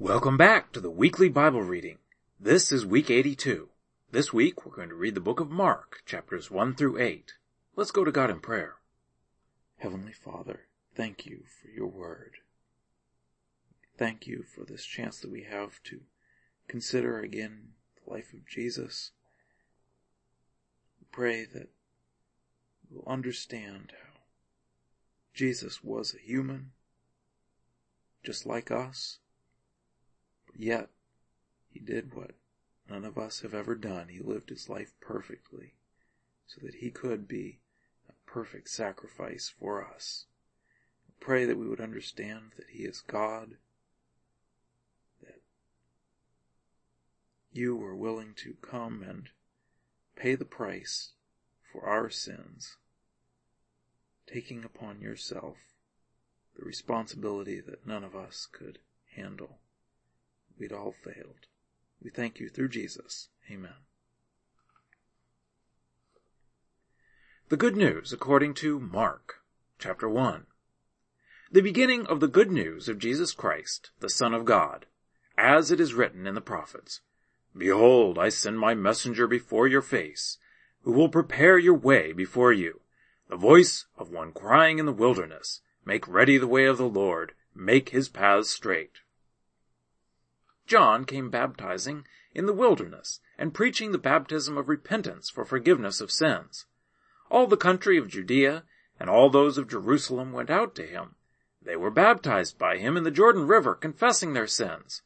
Welcome back to the weekly Bible reading. This is week 82. This week we're going to read the book of Mark, chapters 1 through 8. Let's go to God in prayer. Heavenly Father, thank you for your word. Thank you for this chance that we have to consider again the life of Jesus. We pray that we'll understand how Jesus was a human, just like us, yet he did what none of us have ever done. He lived his life perfectly so that he could be a perfect sacrifice for us. We pray that we would understand that he is God, that you were willing to come and pay the price for our sins, taking upon yourself the responsibility that none of us could handle. We'd all failed. We thank you through Jesus. Amen. The Good News according to Mark, chapter 1. The beginning of the good news of Jesus Christ, the Son of God, as it is written in the prophets. Behold, I send my messenger before your face, who will prepare your way before you. The voice of one crying in the wilderness, make ready the way of the Lord, make his paths straight. John came baptizing in the wilderness and preaching the baptism of repentance for forgiveness of sins. All the country of Judea and all those of Jerusalem went out to him. They were baptized by him in the Jordan River, confessing their sins.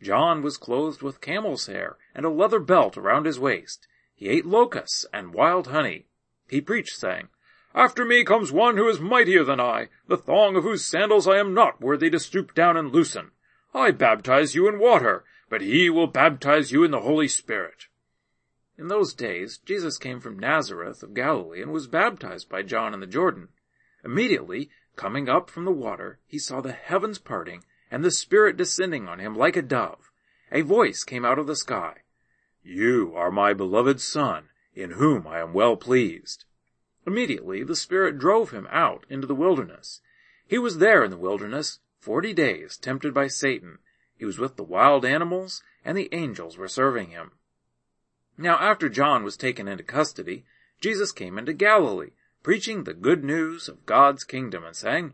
John was clothed with camel's hair and a leather belt around his waist. He ate locusts and wild honey. He preached, saying, After me comes one who is mightier than I, the thong of whose sandals I am not worthy to stoop down and loosen. I baptize you in water, but he will baptize you in the Holy Spirit. In those days, Jesus came from Nazareth of Galilee and was baptized by John in the Jordan. Immediately, coming up from the water, he saw the heavens parting and the Spirit descending on him like a dove. A voice came out of the sky. You are my beloved Son, in whom I am well pleased. Immediately the Spirit drove him out into the wilderness. He was there in the wilderness Forty days tempted by Satan, he was with the wild animals, and the angels were serving him. Now after John was taken into custody, Jesus came into Galilee, preaching the good news of God's kingdom and saying,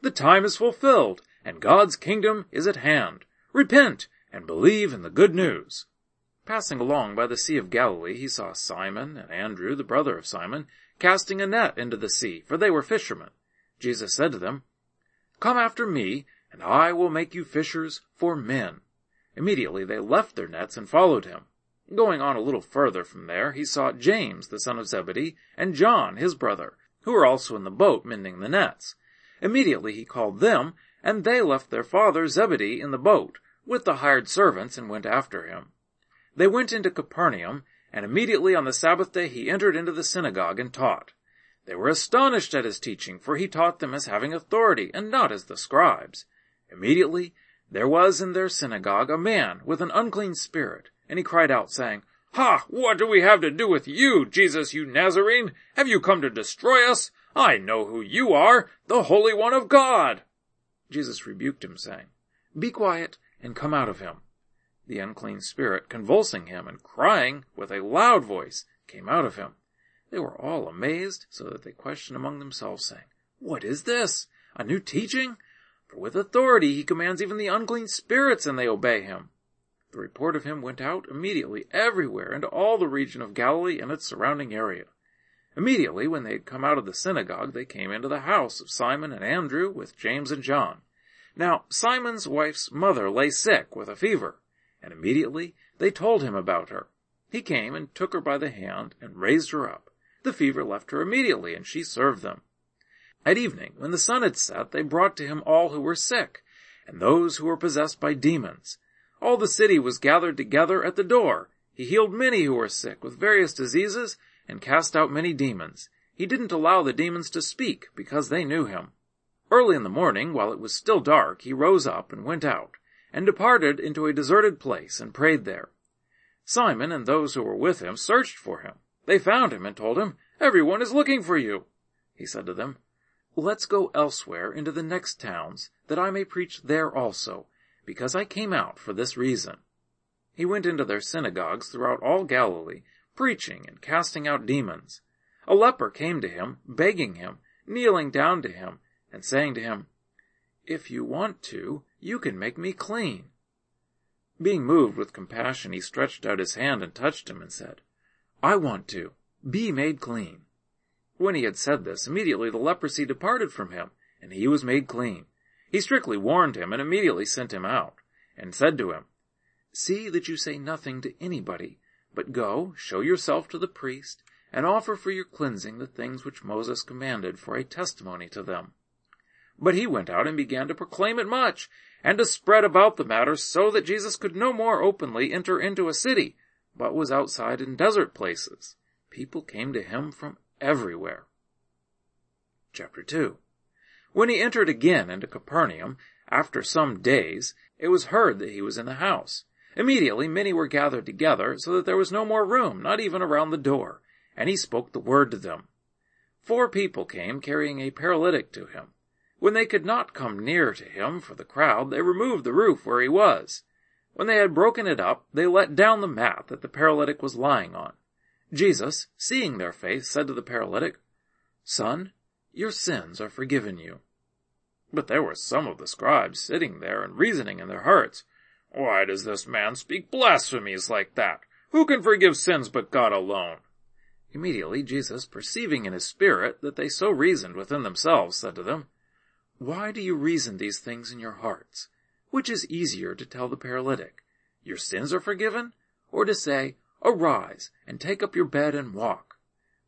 The time is fulfilled, and God's kingdom is at hand. Repent and believe in the good news. Passing along by the Sea of Galilee, he saw Simon and Andrew, the brother of Simon, casting a net into the sea, for they were fishermen. Jesus said to them, Come after me, and I will make you fishers for men. Immediately they left their nets and followed him. Going on a little further from there, he saw James, the son of Zebedee, and John, his brother, who were also in the boat mending the nets. Immediately he called them, and they left their father Zebedee in the boat, with the hired servants, and went after him. They went into Capernaum, and immediately on the Sabbath day he entered into the synagogue and taught. They were astonished at his teaching, for he taught them as having authority, and not as the scribes. Immediately there was in their synagogue a man with an unclean spirit, and he cried out, saying, Ha! What do we have to do with you, Jesus, you Nazarene? Have you come to destroy us? I know who you are, the Holy One of God. Jesus rebuked him, saying, Be quiet and come out of him. The unclean spirit, convulsing him and crying with a loud voice, came out of him. They were all amazed, so that they questioned among themselves, saying, What is this? A new teaching? For with authority he commands even the unclean spirits, and they obey him. The report of him went out immediately everywhere into all the region of Galilee and its surrounding area. Immediately, when they had come out of the synagogue, they came into the house of Simon and Andrew with James and John. Now, Simon's wife's mother lay sick with a fever, and immediately they told him about her. He came and took her by the hand and raised her up. The fever left her immediately, and she served them. At evening, when the sun had set, they brought to him all who were sick, and those who were possessed by demons. All the city was gathered together at the door. He healed many who were sick with various diseases, and cast out many demons. He didn't allow the demons to speak, because they knew him. Early in the morning, while it was still dark, he rose up and went out, and departed into a deserted place, and prayed there. Simon and those who were with him searched for him. They found him and told him, Everyone is looking for you. He said to them, Let's go elsewhere into the next towns, that I may preach there also. because I came out for this reason. He went into their synagogues throughout all Galilee, preaching and casting out demons. A leper came to him, begging him, kneeling down to him, and saying to him, If you want to, you can make me clean. Being moved with compassion, he stretched out his hand and touched him and said, I want to. Be made clean. When he had said this, immediately the leprosy departed from him, and he was made clean. He strictly warned him and immediately sent him out, and said to him, See that you say nothing to anybody, but go, show yourself to the priest, and offer for your cleansing the things which Moses commanded for a testimony to them. But he went out and began to proclaim it much, and to spread about the matter so that Jesus could no more openly enter into a city, but was outside in desert places. People came to him from everywhere. Chapter 2 When he entered again into Capernaum, after some days, it was heard that he was in the house. Immediately many were gathered together, so that there was no more room, not even around the door, and he spoke the word to them. Four people came carrying a paralytic to him. When they could not come near to him for the crowd, they removed the roof where he was. When they had broken it up, they let down the mat that the paralytic was lying on. Jesus, seeing their faith, said to the paralytic, Son, your sins are forgiven you. But there were some of the scribes sitting there and reasoning in their hearts, why does this man speak blasphemies like that? Who can forgive sins but God alone? Immediately Jesus, perceiving in his spirit that they so reasoned within themselves, said to them, Why do you reason these things in your hearts? Which is easier to tell the paralytic, Your sins are forgiven? Or to say, Arise, and take up your bed and walk?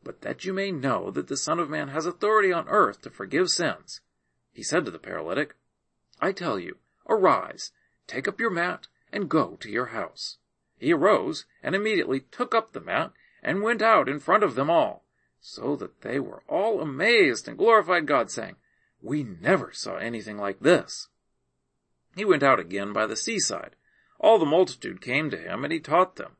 But that you may know that the Son of Man has authority on earth to forgive sins. He said to the paralytic, I tell you, arise, Take up your mat and go to your house. He arose and immediately took up the mat and went out in front of them all, so that they were all amazed and glorified God, saying, We never saw anything like this. He went out again by the seaside. All the multitude came to him, and he taught them.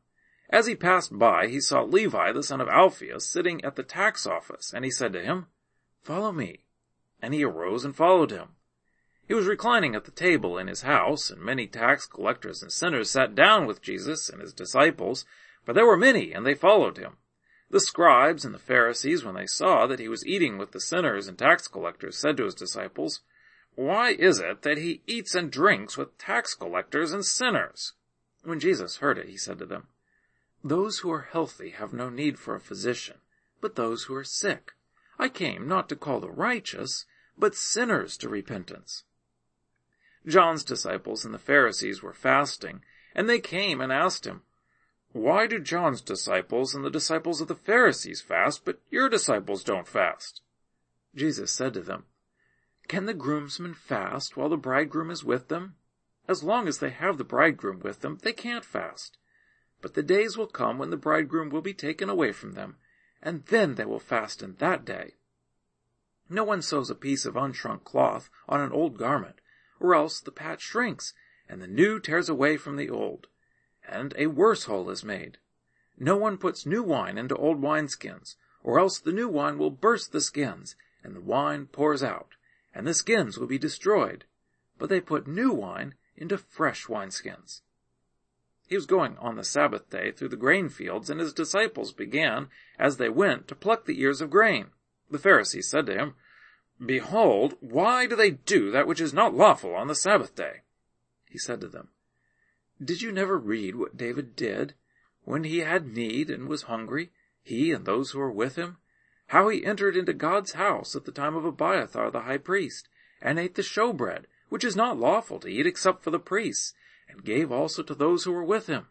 As he passed by, he saw Levi the son of Alphaeus sitting at the tax office, and he said to him, Follow me. And he arose and followed him. He was reclining at the table in his house, and many tax collectors and sinners sat down with Jesus and his disciples, for there were many, and they followed him. The scribes and the Pharisees, when they saw that he was eating with the sinners and tax collectors, said to his disciples, Why is it that he eats and drinks with tax collectors and sinners? When Jesus heard it, he said to them, Those who are healthy have no need for a physician, but those who are sick. I came not to call the righteous, but sinners to repentance. John's disciples and the Pharisees were fasting, and they came and asked him, Why do John's disciples and the disciples of the Pharisees fast, but your disciples don't fast? Jesus said to them, Can the groomsmen fast while the bridegroom is with them? As long as they have the bridegroom with them, they can't fast. But the days will come when the bridegroom will be taken away from them, and then they will fast in that day. No one sews a piece of unshrunk cloth on an old garment or else the patch shrinks, and the new tears away from the old, and a worse hole is made. No one puts new wine into old wineskins, or else the new wine will burst the skins, and the wine pours out, and the skins will be destroyed. But they put new wine into fresh wineskins. He was going on the Sabbath day through the grain fields, and his disciples began, as they went, to pluck the ears of grain. The Pharisees said to him, Behold, why do they do that which is not lawful on the Sabbath day? He said to them, Did you never read what David did when he had need and was hungry, he and those who were with him? How he entered into God's house at the time of Abiathar the high priest, and ate the showbread, which is not lawful to eat except for the priests, and gave also to those who were with him.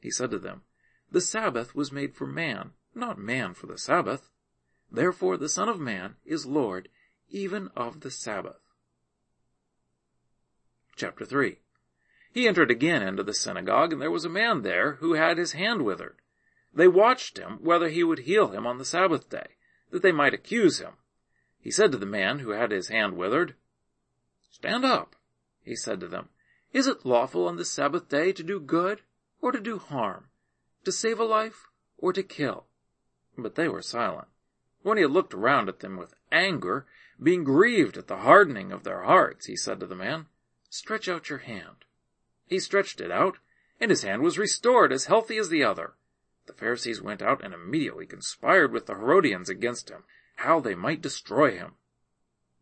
He said to them, The Sabbath was made for man, not man for the Sabbath. Therefore the Son of Man is Lord even of the Sabbath. Chapter 3 He entered again into the synagogue, and there was a man there who had his hand withered. They watched him whether he would heal him on the Sabbath day, that they might accuse him. He said to the man who had his hand withered, Stand up, he said to them. Is it lawful on the Sabbath day to do good or to do harm, to save a life or to kill? But they were silent. When he had looked around at them with anger, being grieved at the hardening of their hearts, he said to the man, Stretch out your hand. He stretched it out, and his hand was restored as healthy as the other. The Pharisees went out and immediately conspired with the Herodians against him, how they might destroy him.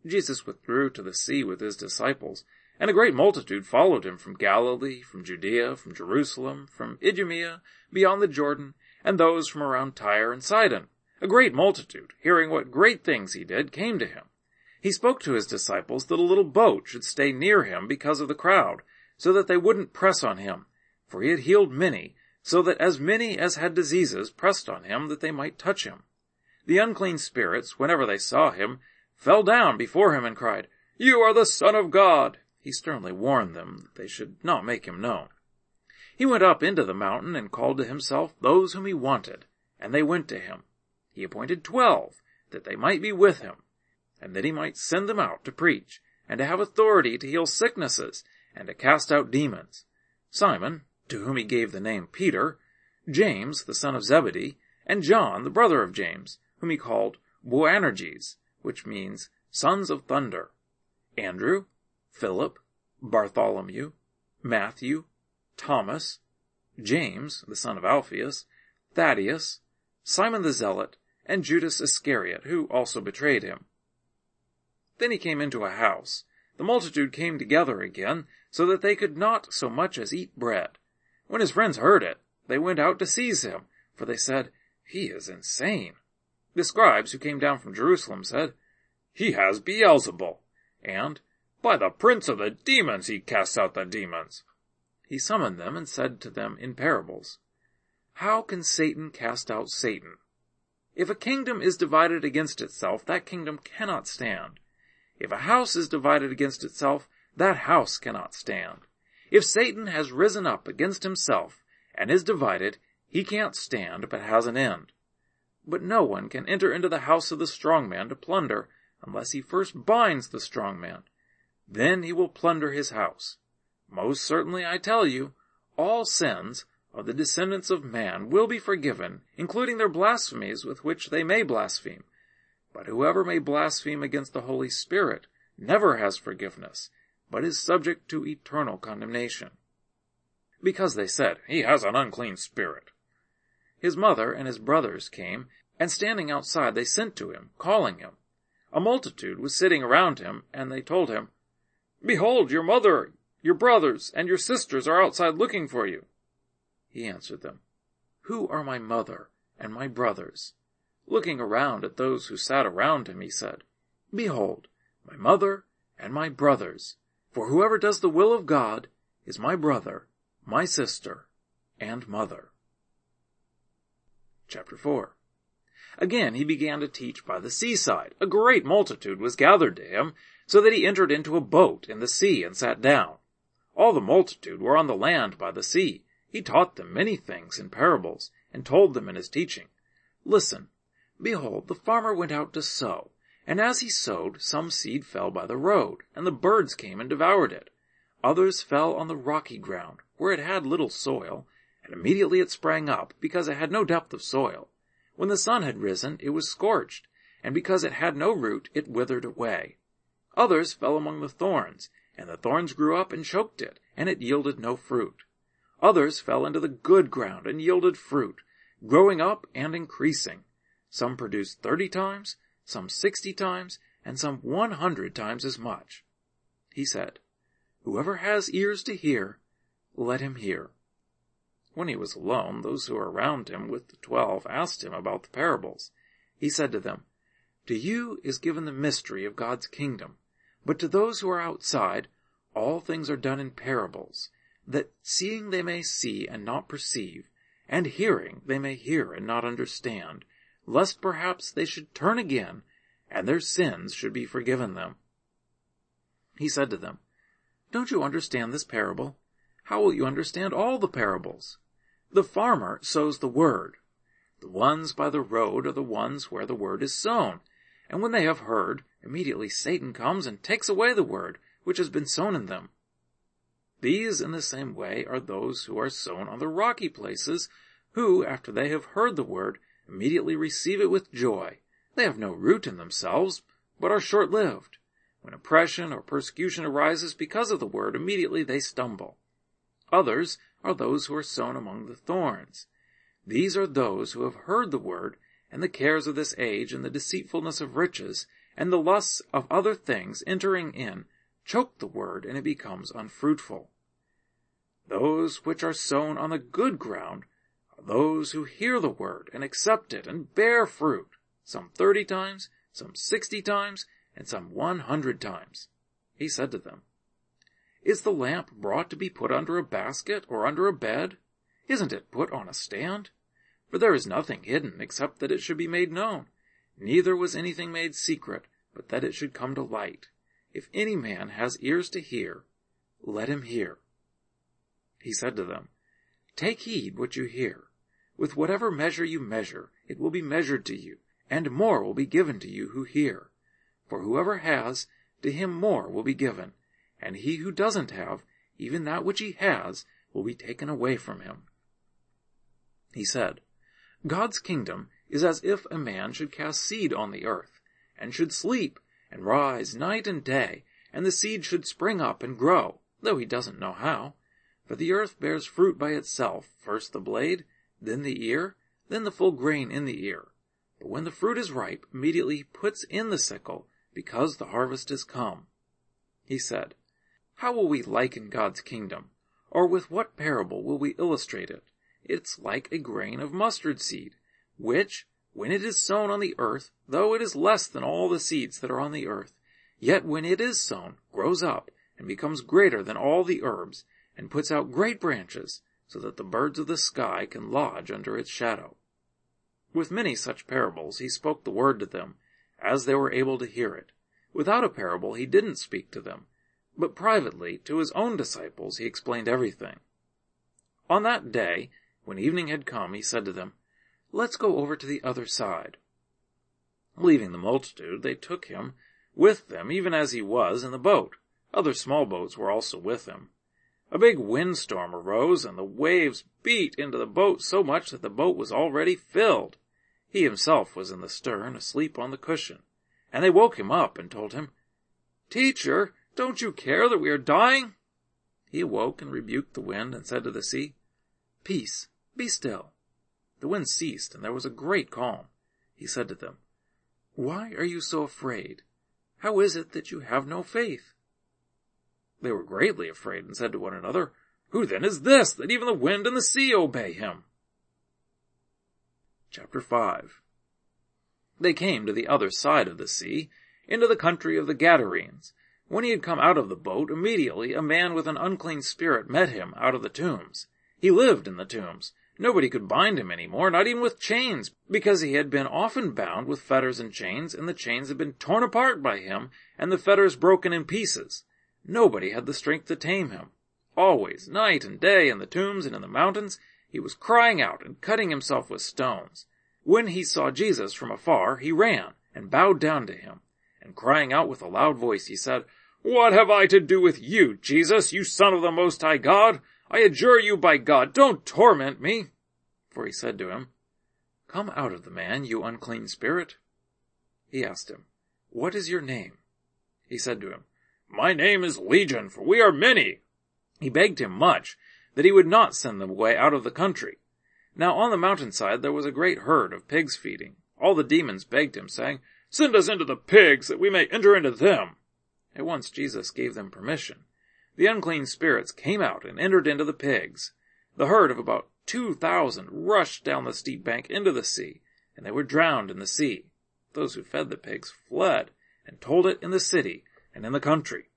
Jesus withdrew to the sea with his disciples, and a great multitude followed him from Galilee, from Judea, from Jerusalem, from Idumea, beyond the Jordan, and those from around Tyre and Sidon. A great multitude, hearing what great things he did, came to him. He spoke to his disciples that a little boat should stay near him because of the crowd, so that they wouldn't press on him, for he had healed many, so that as many as had diseases pressed on him that they might touch him. The unclean spirits, whenever they saw him, fell down before him and cried, You are the Son of God! He sternly warned them that they should not make him known. He went up into the mountain and called to himself those whom he wanted, and they went to him. He appointed twelve, that they might be with him, and that he might send them out to preach, and to have authority to heal sicknesses, and to cast out demons. Simon, to whom he gave the name Peter, James, the son of Zebedee, and John, the brother of James, whom he called Boanerges, which means sons of thunder, Andrew, Philip, Bartholomew, Matthew, Thomas, James, the son of Alphaeus, Thaddeus, Simon the Zealot, and Judas Iscariot, who also betrayed him. Then he came into a house. The multitude came together again, so that they could not so much as eat bread. When his friends heard it, they went out to seize him, for they said, He is insane. The scribes who came down from Jerusalem said, He has Beelzebul, and by the prince of the demons he casts out the demons. He summoned them and said to them in parables, How can Satan cast out Satan? If a kingdom is divided against itself, that kingdom cannot stand. If a house is divided against itself, that house cannot stand. If Satan has risen up against himself and is divided, he can't stand, but has an end. But no one can enter into the house of the strong man to plunder unless he first binds the strong man. Then he will plunder his house. Most certainly I tell you, all sins of the descendants of man will be forgiven, including their blasphemies with which they may blaspheme. But whoever may blaspheme against the Holy Spirit never has forgiveness, but is subject to eternal condemnation. Because they said, He has an unclean spirit. His mother and his brothers came, and standing outside they sent to him, calling him. A multitude was sitting around him, and they told him, Behold, your mother, your brothers, and your sisters are outside looking for you. He answered them, Who are my mother and my brothers? Looking around at those who sat around him, he said, Behold, my mother and my brothers, for whoever does the will of God is my brother, my sister, and mother. Chapter 4 Again he began to teach by the seaside. A great multitude was gathered to him, so that he entered into a boat in the sea and sat down. All the multitude were on the land by the sea. He taught them many things in parables, and told them in his teaching. Listen, behold, the farmer went out to sow, and as he sowed, some seed fell by the road, and the birds came and devoured it. Others fell on the rocky ground, where it had little soil, and immediately it sprang up, because it had no depth of soil. When the sun had risen, it was scorched, and because it had no root, it withered away. Others fell among the thorns, and the thorns grew up and choked it, and it yielded no fruit. Others fell into the good ground and yielded fruit, growing up and increasing. Some produced thirty times, some sixty times, and some one hundred times as much. He said, Whoever has ears to hear, let him hear. When he was alone, those who were around him with the twelve asked him about the parables. He said to them, To you is given the mystery of God's kingdom, but to those who are outside, all things are done in parables, that seeing they may see and not perceive, and hearing they may hear and not understand, lest perhaps they should turn again, and their sins should be forgiven them. He said to them, don't you understand this parable? How will you understand all the parables? The farmer sows the word. The ones by the road are the ones where the word is sown. And when they have heard, immediately Satan comes and takes away the word which has been sown in them. These in the same way are those who are sown on the rocky places, who, after they have heard the word, immediately receive it with joy. They have no root in themselves, but are short-lived. When oppression or persecution arises because of the word, immediately they stumble. Others are those who are sown among the thorns. These are those who have heard the word, and the cares of this age, and the deceitfulness of riches, and the lusts of other things entering in, choke the word, and it becomes unfruitful. Those which are sown on the good ground those who hear the word and accept it and bear fruit, some thirty times, some sixty times, and some one hundred times. He said to them, Is the lamp brought to be put under a basket or under a bed? Isn't it put on a stand? For there is nothing hidden except that it should be made known, neither was anything made secret, but that it should come to light. If any man has ears to hear, let him hear. He said to them, Take heed what you hear. With whatever measure you measure, it will be measured to you, and more will be given to you who hear. For whoever has, to him more will be given, and he who doesn't have, even that which he has, will be taken away from him. He said, God's kingdom is as if a man should cast seed on the earth, and should sleep, and rise night and day, and the seed should spring up and grow, though he doesn't know how. For the earth bears fruit by itself, first the blade, then the ear, then the full grain in the ear. But when the fruit is ripe, immediately he puts in the sickle, because the harvest is come. He said, How will we liken God's kingdom? Or with what parable will we illustrate it? It's like a grain of mustard seed, which, when it is sown on the earth, though it is less than all the seeds that are on the earth, yet when it is sown, grows up, and becomes greater than all the herbs, and puts out great branches, so that the birds of the sky can lodge under its shadow. With many such parables he spoke the word to them, as they were able to hear it. Without a parable he didn't speak to them, but privately to his own disciples he explained everything. On that day, when evening had come, he said to them, Let's go over to the other side. Leaving the multitude, they took him with them, even as he was, in the boat. Other small boats were also with him. A big windstorm arose, and the waves beat into the boat so much that the boat was already filled. He himself was in the stern, asleep on the cushion. And they woke him up and told him, Teacher, don't you care that we are dying? He awoke and rebuked the wind and said to the sea, Peace, be still. The wind ceased, and there was a great calm. He said to them, Why are you so afraid? How is it that you have no faith? They were greatly afraid and said to one another, Who then is this, that even the wind and the sea obey him? Chapter 5 They came to the other side of the sea, into the country of the Gadarenes. When he had come out of the boat, immediately a man with an unclean spirit met him out of the tombs. He lived in the tombs. Nobody could bind him any more, not even with chains, because he had been often bound with fetters and chains, and the chains had been torn apart by him, and the fetters broken in pieces. Nobody had the strength to tame him. Always, night and day, in the tombs and in the mountains, he was crying out and cutting himself with stones. When he saw Jesus from afar, he ran and bowed down to him, and crying out with a loud voice, he said, What have I to do with you, Jesus, you son of the Most High God? I adjure you by God, don't torment me. For he said to him, Come out of the man, you unclean spirit. He asked him, What is your name? He said to him, My name is Legion, for we are many. He begged him much that he would not send them away out of the country. Now on the mountainside there was a great herd of pigs feeding. All the demons begged him, saying, Send us into the pigs, that we may enter into them. At once Jesus gave them permission. The unclean spirits came out and entered into the pigs. The herd of about two thousand rushed down the steep bank into the sea, and they were drowned in the sea. Those who fed the pigs fled and told it in the city and in the country.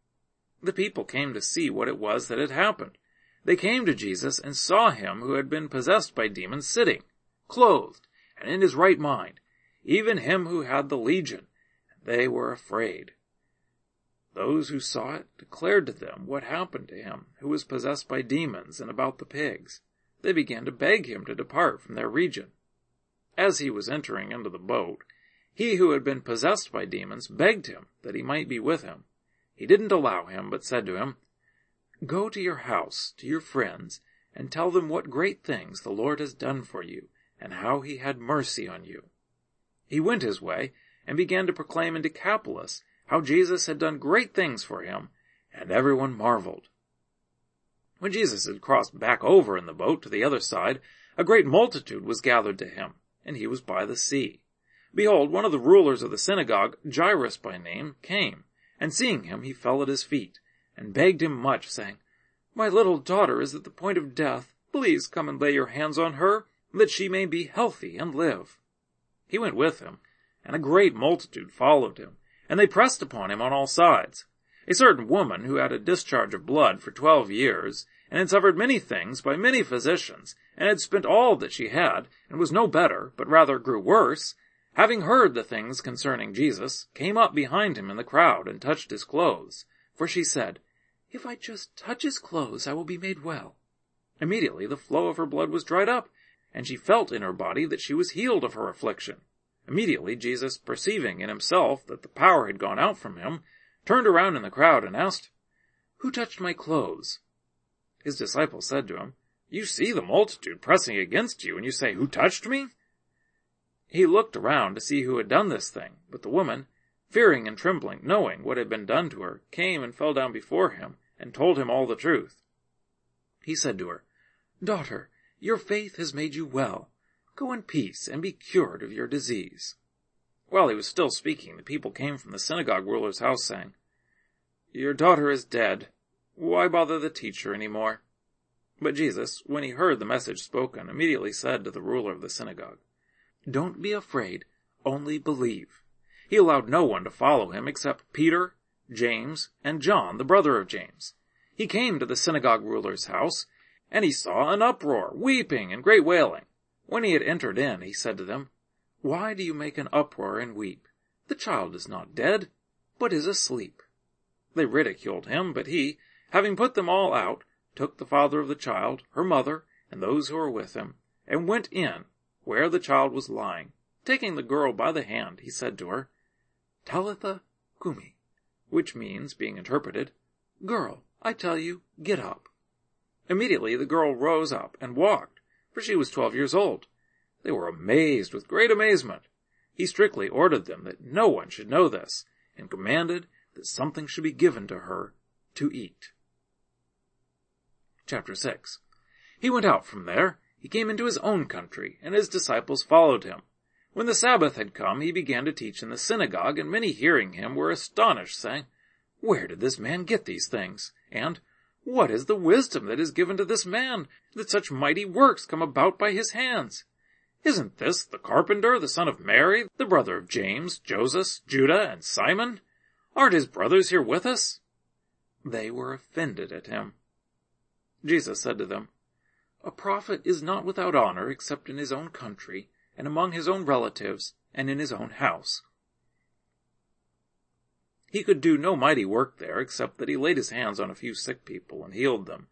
The people came to see what it was that had happened. They came to Jesus and saw him who had been possessed by demons sitting, clothed, and in his right mind, even him who had the legion, and they were afraid. Those who saw it declared to them what happened to him who was possessed by demons and about the pigs. They began to beg him to depart from their region. As he was entering into the boat, he who had been possessed by demons begged him that he might be with him. He didn't allow him, but said to him, Go to your house, to your friends, and tell them what great things the Lord has done for you, and how he had mercy on you. He went his way, and began to proclaim in Decapolis how Jesus had done great things for him, and everyone marveled. When Jesus had crossed back over in the boat to the other side, a great multitude was gathered to him, and he was by the sea. Behold, one of the rulers of the synagogue, Jairus by name, came, and seeing him, he fell at his feet, and begged him much, saying, My little daughter is at the point of death. Please come and lay your hands on her, that she may be healthy and live. He went with him, and a great multitude followed him, and they pressed upon him on all sides. A certain woman who had a discharge of blood for twelve years, and had suffered many things by many physicians, and had spent all that she had, and was no better, but rather grew worse, having heard the things concerning Jesus, came up behind him in the crowd and touched his clothes. For she said, If I just touch his clothes, I will be made well. Immediately the flow of her blood was dried up, and she felt in her body that she was healed of her affliction. Immediately Jesus, perceiving in himself that the power had gone out from him, turned around in the crowd and asked, Who touched my clothes? His disciples said to him, You see the multitude pressing against you, and you say, Who touched me? He looked around to see who had done this thing, but the woman, fearing and trembling, knowing what had been done to her, came and fell down before him, and told him all the truth. He said to her, Daughter, your faith has made you well. Go in peace and be cured of your disease. While he was still speaking, the people came from the synagogue ruler's house saying, Your daughter is dead. Why bother the teacher any more? But Jesus, when he heard the message spoken, immediately said to the ruler of the synagogue, Don't be afraid, only believe. He allowed no one to follow him except Peter, James, and John, the brother of James. He came to the synagogue ruler's house, and he saw an uproar, weeping, and great wailing. When he had entered in, he said to them, Why do you make an uproar and weep? The child is not dead, but is asleep. They ridiculed him, but he, having put them all out, took the father of the child, her mother, and those who were with him, and went in where the child was lying. Taking the girl by the hand, he said to her, Talitha cumi, which means, being interpreted, Girl, I tell you, get up. Immediately the girl rose up and walked, for she was twelve years old. They were amazed with great amazement. He strictly ordered them that no one should know this, and commanded that something should be given to her to eat. Chapter 6 He went out from there, he came into his own country, and his disciples followed him. When the Sabbath had come, he began to teach in the synagogue, and many hearing him were astonished, saying, Where did this man get these things? And, what is the wisdom that is given to this man, that such mighty works come about by his hands? Isn't this the carpenter, the son of Mary, the brother of James, Joseph, Judah, and Simon? Aren't his brothers here with us? They were offended at him. Jesus said to them, A prophet is not without honor except in his own country, and among his own relatives, and in his own house. He could do no mighty work there except that he laid his hands on a few sick people and healed them.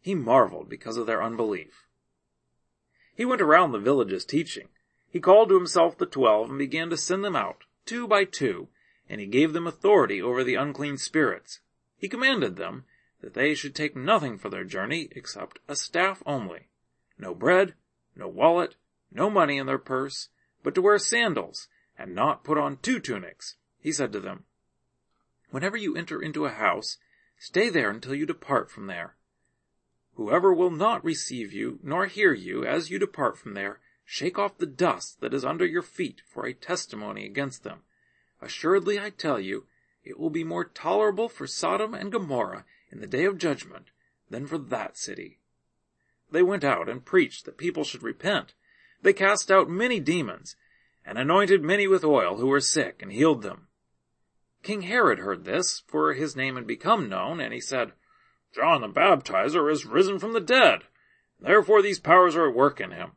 He marveled because of their unbelief. He went around the villages teaching. He called to himself the twelve and began to send them out, two by two, and he gave them authority over the unclean spirits. He commanded them that they should take nothing for their journey except a staff only, no bread, no wallet, no money in their purse, but to wear sandals, and not put on two tunics. He said to them, Whenever you enter into a house, stay there until you depart from there. Whoever will not receive you, nor hear you, as you depart from there, shake off the dust that is under your feet for a testimony against them. Assuredly I tell you, it will be more tolerable for Sodom and Gomorrah in the day of judgment than for that city. They went out and preached that people should repent. They cast out many demons, and anointed many with oil who were sick, and healed them. King Herod heard this, for his name had become known, and he said, John the Baptizer is risen from the dead, therefore these powers are at work in him.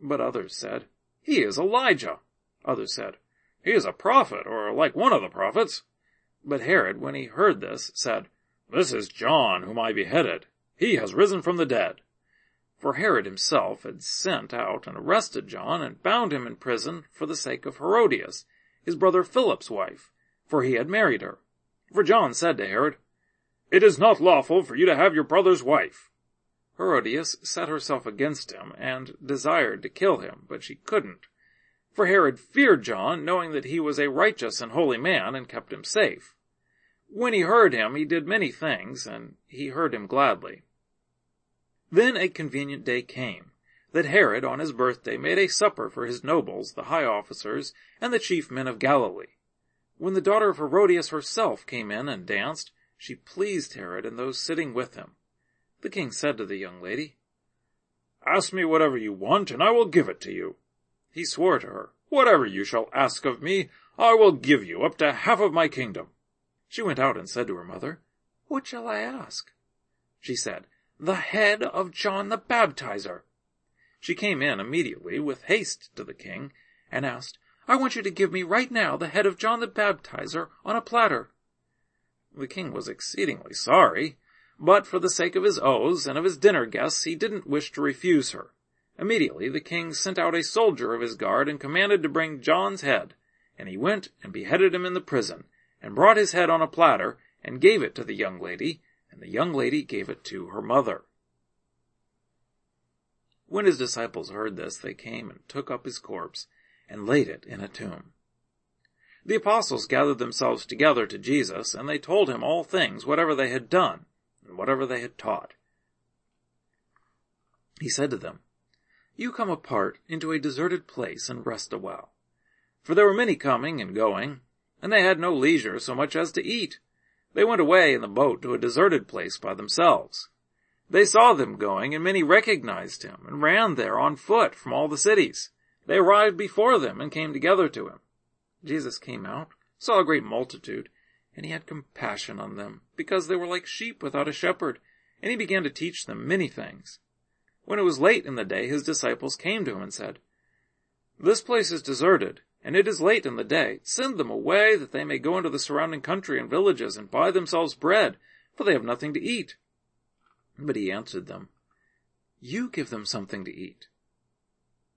But others said, He is Elijah. Others said, He is a prophet, or like one of the prophets. But Herod, when he heard this, said, This is John whom I beheaded. He has risen from the dead. For Herod himself had sent out and arrested John and bound him in prison for the sake of Herodias, his brother Philip's wife for he had married her. For John said to Herod, It is not lawful for you to have your brother's wife. Herodias set herself against him and desired to kill him, but she couldn't. For Herod feared John, knowing that he was a righteous and holy man, and kept him safe. When he heard him, he did many things, and he heard him gladly. Then a convenient day came, that Herod on his birthday made a supper for his nobles, the high officers, and the chief men of Galilee. When the daughter of Herodias herself came in and danced, she pleased Herod and those sitting with him. The king said to the young lady, Ask me whatever you want, and I will give it to you. He swore to her, Whatever you shall ask of me, I will give you up to half of my kingdom. She went out and said to her mother, What shall I ask? She said, The head of John the Baptizer. She came in immediately with haste to the king and asked, I want you to give me right now the head of John the Baptizer on a platter. The king was exceedingly sorry, but for the sake of his oaths and of his dinner guests, he didn't wish to refuse her. Immediately the king sent out a soldier of his guard and commanded to bring John's head, and he went and beheaded him in the prison, and brought his head on a platter, and gave it to the young lady, and the young lady gave it to her mother. When his disciples heard this, they came and took up his corpse, and laid it in a tomb. The apostles gathered themselves together to Jesus, and they told him all things, whatever they had done, and whatever they had taught. He said to them, You come apart into a deserted place and rest awhile. For there were many coming and going, and they had no leisure so much as to eat. They went away in the boat to a deserted place by themselves. They saw them going, and many recognized him, and ran there on foot from all the cities. They arrived before them and came together to him. Jesus came out, saw a great multitude, and he had compassion on them, because they were like sheep without a shepherd, and he began to teach them many things. When it was late in the day, his disciples came to him and said, This place is deserted, and it is late in the day. Send them away, that they may go into the surrounding country and villages and buy themselves bread, for they have nothing to eat. But he answered them, You give them something to eat.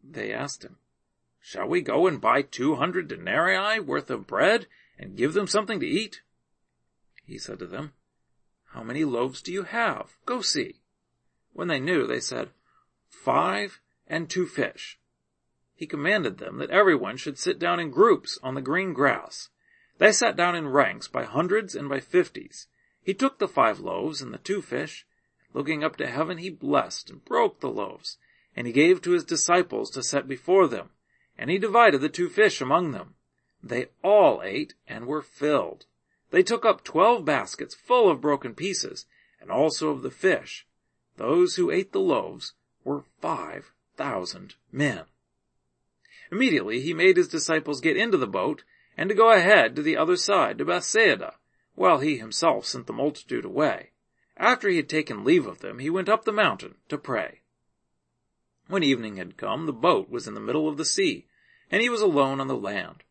They asked him, Shall we go and buy two hundred denarii worth of bread and give them something to eat? He said to them, How many loaves do you have? Go see. When they knew, they said, Five and two fish. He commanded them that everyone should sit down in groups on the green grass. They sat down in ranks by hundreds and by fifties. He took the five loaves and the two fish, looking up to heaven, he blessed and broke the loaves and he gave to his disciples to set before them, and he divided the two fish among them. They all ate and were filled. They took up twelve baskets full of broken pieces, and also of the fish. Those who ate the loaves were five thousand men. Immediately he made his disciples get into the boat, and to go ahead to the other side, to Bethsaida, while he himself sent the multitude away. After he had taken leave of them, he went up the mountain to pray. When evening had come, the boat was in the middle of the sea, and he was alone on the land.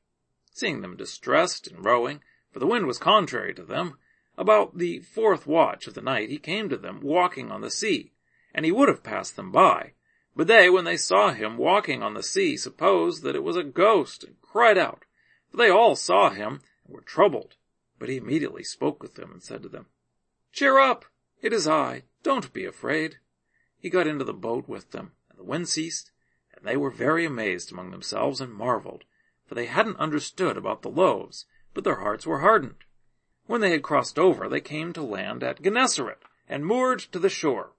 Seeing them distressed and rowing, for the wind was contrary to them, about the fourth watch of the night he came to them walking on the sea, and he would have passed them by. But they, when they saw him walking on the sea, supposed that it was a ghost, and cried out. For they all saw him, and were troubled. But he immediately spoke with them, and said to them, Cheer up! It is I. Don't be afraid. He got into the boat with them, and the wind ceased, and they were very amazed among themselves and marveled, for they hadn't understood about the loaves, but their hearts were hardened. When they had crossed over, they came to land at Gennesaret, and moored to the shore.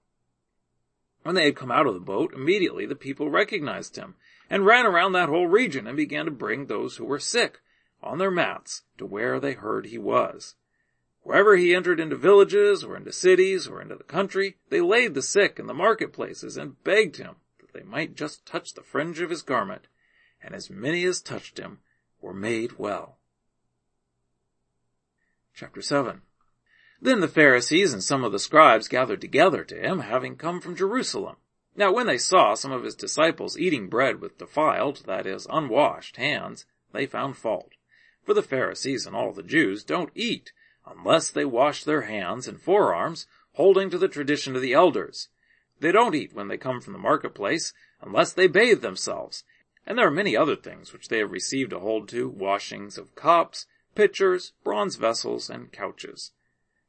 When they had come out of the boat, immediately the people recognized him, and ran around that whole region, and began to bring those who were sick on their mats to where they heard he was. Wherever he entered into villages, or into cities, or into the country, they laid the sick in the marketplaces, and begged him that they might just touch the fringe of his garment, and as many as touched him were made well. Chapter 7 Then the Pharisees and some of the scribes gathered together to him, having come from Jerusalem. Now when they saw some of his disciples eating bread with defiled, that is, unwashed hands, they found fault. For the Pharisees and all the Jews don't eat unless they wash their hands and forearms, holding to the tradition of the elders. They don't eat when they come from the marketplace, unless they bathe themselves. And there are many other things which they have received a hold to, washings of cups, pitchers, bronze vessels, and couches.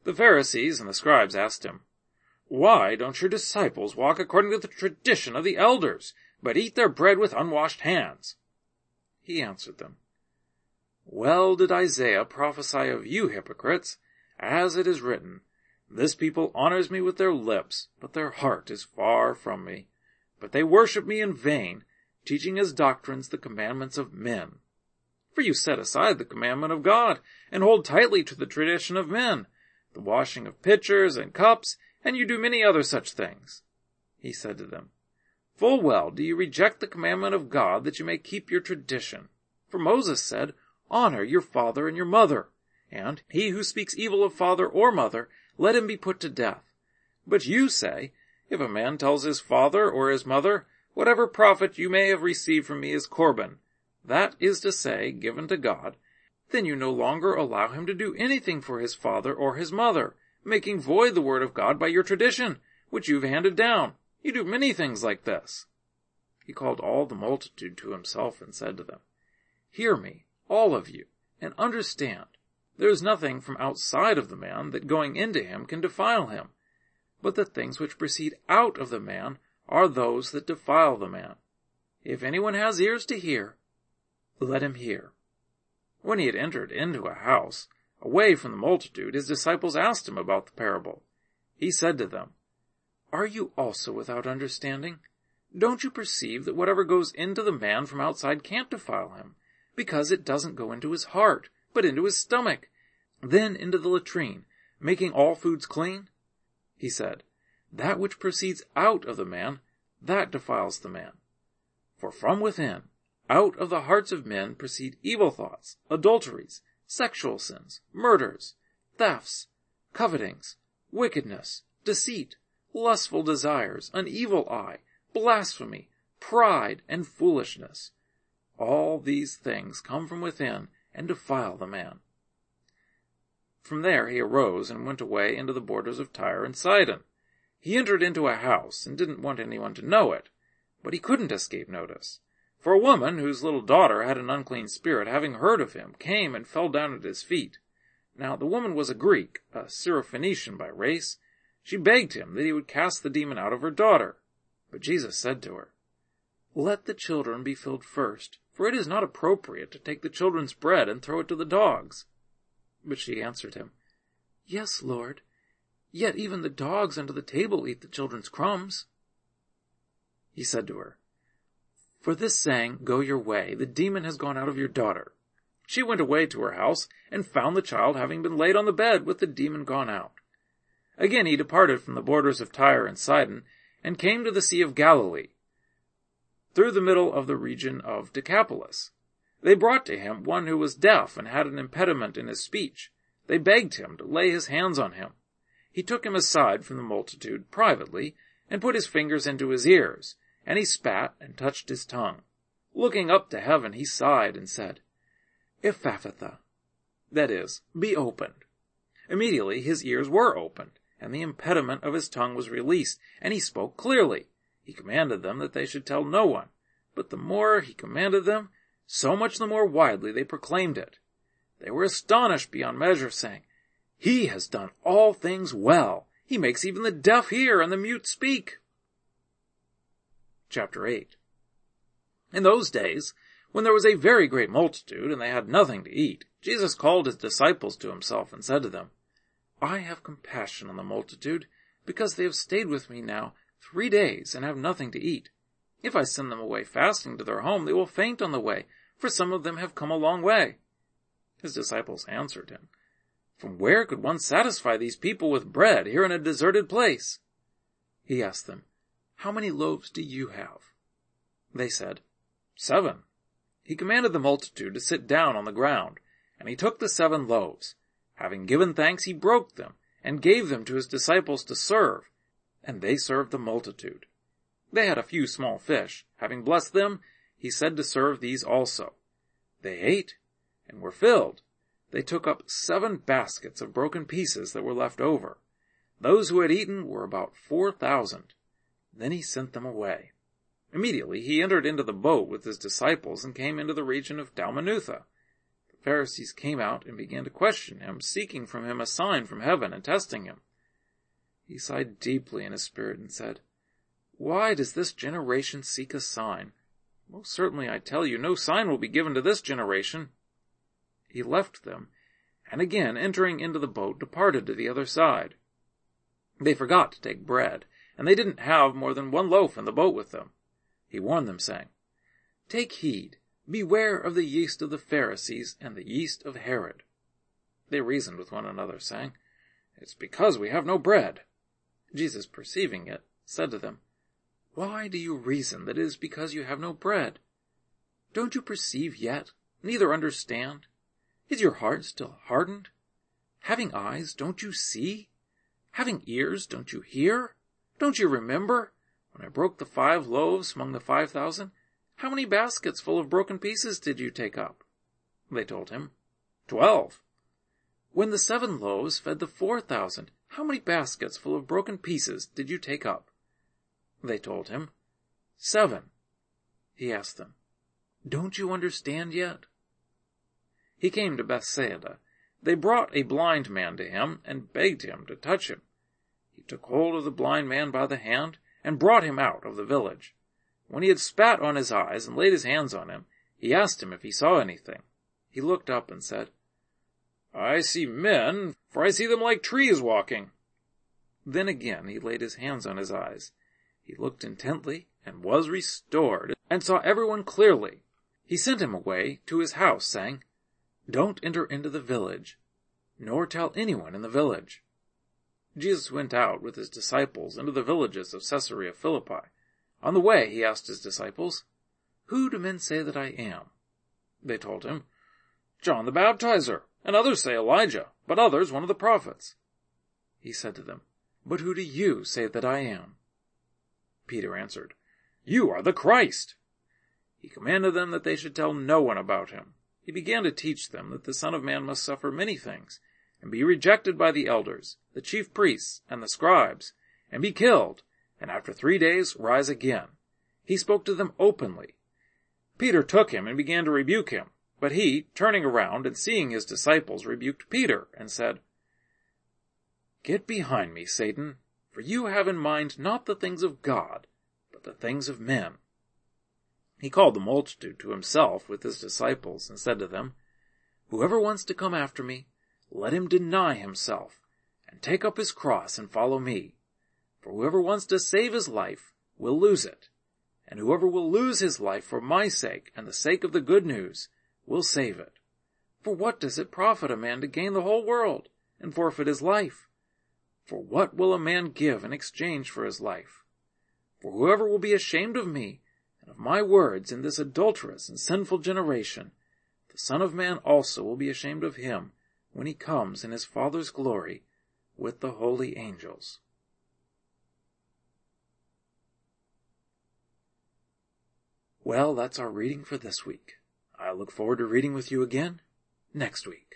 The Pharisees and the scribes asked him, Why don't your disciples walk according to the tradition of the elders, but eat their bread with unwashed hands? He answered them, Well did Isaiah prophesy of you hypocrites, as it is written, This people honors me with their lips, but their heart is far from me. But they worship me in vain, teaching as doctrines the commandments of men. For you set aside the commandment of God, and hold tightly to the tradition of men, the washing of pitchers and cups, and you do many other such things. He said to them, Full well do you reject the commandment of God that you may keep your tradition. For Moses said, Honor your father and your mother, and he who speaks evil of father or mother, let him be put to death. But you say, If a man tells his father or his mother, Whatever profit you may have received from me is Corban, that is to say, given to God, then you no longer allow him to do anything for his father or his mother, making void the word of God by your tradition, which you've handed down. You do many things like this. He called all the multitude to himself and said to them, Hear me, all of you, and understand. There is nothing from outside of the man that going into him can defile him, but the things which proceed out of the man are those that defile the man. If anyone has ears to hear, let him hear. When he had entered into a house, away from the multitude, his disciples asked him about the parable. He said to them, Are you also without understanding? Don't you perceive that whatever goes into the man from outside can't defile him, because it doesn't go into his heart, but into his stomach, then into the latrine, making all foods clean? He said, That which proceeds out of the man, that defiles the man. For from within, out of the hearts of men proceed evil thoughts, adulteries, sexual sins, murders, thefts, covetings, wickedness, deceit, lustful desires, an evil eye, blasphemy, pride, and foolishness. All these things come from within and defile the man. From there he arose and went away into the borders of Tyre and Sidon. He entered into a house and didn't want anyone to know it, but he couldn't escape notice. For a woman whose little daughter had an unclean spirit, having heard of him, came and fell down at his feet. Now the woman was a Greek, a Syrophoenician by race. She begged him that he would cast the demon out of her daughter. But Jesus said to her, Let the children be filled first, for it is not appropriate to take the children's bread and throw it to the dogs. But she answered him, Yes, Lord, yet even the dogs under the table eat the children's crumbs. He said to her, for this saying, Go your way, the demon has gone out of your daughter. She went away to her house, and found the child having been laid on the bed with the demon gone out. Again he departed from the borders of Tyre and Sidon, and came to the Sea of Galilee, through the middle of the region of Decapolis. They brought to him one who was deaf and had an impediment in his speech. They begged him to lay his hands on him. He took him aside from the multitude privately, and put his fingers into his ears, and he spat and touched his tongue. Looking up to heaven, he sighed and said, Ephphatha, that is, be opened. Immediately his ears were opened, and the impediment of his tongue was released, and he spoke clearly. He commanded them that they should tell no one, but the more he commanded them, so much the more widely they proclaimed it. They were astonished beyond measure, saying, He has done all things well. He makes even the deaf hear and the mute speak. Chapter 8 In those days, when there was a very great multitude, and they had nothing to eat, Jesus called his disciples to himself, and said to them, I have compassion on the multitude, because they have stayed with me now three days, and have nothing to eat. If I send them away fasting to their home, they will faint on the way, for some of them have come a long way. His disciples answered him, From where could one satisfy these people with bread here in a deserted place? He asked them, how many loaves do you have? They said, Seven. He commanded the multitude to sit down on the ground, and he took the seven loaves. Having given thanks, he broke them, and gave them to his disciples to serve, and they served the multitude. They had a few small fish. Having blessed them, he said to serve these also. They ate, and were filled. They took up seven baskets of broken pieces that were left over. Those who had eaten were about four thousand. Then he sent them away. Immediately he entered into the boat with his disciples and came into the region of Dalmanutha. The Pharisees came out and began to question him, seeking from him a sign from heaven and testing him. He sighed deeply in his spirit and said, Why does this generation seek a sign? Most certainly I tell you, no sign will be given to this generation. He left them, and again entering into the boat departed to the other side. They forgot to take bread, and they didn't have more than one loaf in the boat with them. He warned them, saying, Take heed, beware of the yeast of the Pharisees and the yeast of Herod. They reasoned with one another, saying, It's because we have no bread. Jesus, perceiving it, said to them, Why do you reason that it is because you have no bread? Don't you perceive yet, neither understand? Is your heart still hardened? Having eyes, don't you see? Having ears, don't you hear? Don't you remember? When I broke the five loaves among the five thousand, how many baskets full of broken pieces did you take up? They told him, Twelve. When the seven loaves fed the four thousand, how many baskets full of broken pieces did you take up? They told him, Seven. He asked them, Don't you understand yet? He came to Bethsaida. They brought a blind man to him and begged him to touch him. Took hold of the blind man by the hand and brought him out of the village. When he had spat on his eyes and laid his hands on him, he asked him if he saw anything. He looked up and said, I see men, for I see them like trees walking. Then again he laid his hands on his eyes. He looked intently and was restored, and saw everyone clearly. He sent him away to his house, saying, Don't enter into the village, nor tell anyone in the village. Jesus went out with his disciples into the villages of Caesarea Philippi. On the way he asked his disciples, Who do men say that I am? They told him, John the Baptizer and others say Elijah, but others one of the prophets. He said to them, But who do you say that I am? Peter answered, You are the Christ. He commanded them that they should tell no one about him. He began to teach them that the Son of Man must suffer many things, and be rejected by the elders, the chief priests, and the scribes, and be killed, and after three days rise again. He spoke to them openly. Peter took him and began to rebuke him. But he, turning around and seeing his disciples, rebuked Peter and said, Get behind me, Satan, for you have in mind not the things of God, but the things of men. He called the multitude to himself with his disciples and said to them, Whoever wants to come after me, let him deny himself and take up his cross and follow me. For whoever wants to save his life will lose it, and whoever will lose his life for my sake and the sake of the good news will save it. For what does it profit a man to gain the whole world and forfeit his life? For what will a man give in exchange for his life? For whoever will be ashamed of me and of my words in this adulterous and sinful generation, the Son of Man also will be ashamed of him when he comes in his Father's glory with the holy angels. Well, that's our reading for this week. I look forward to reading with you again next week.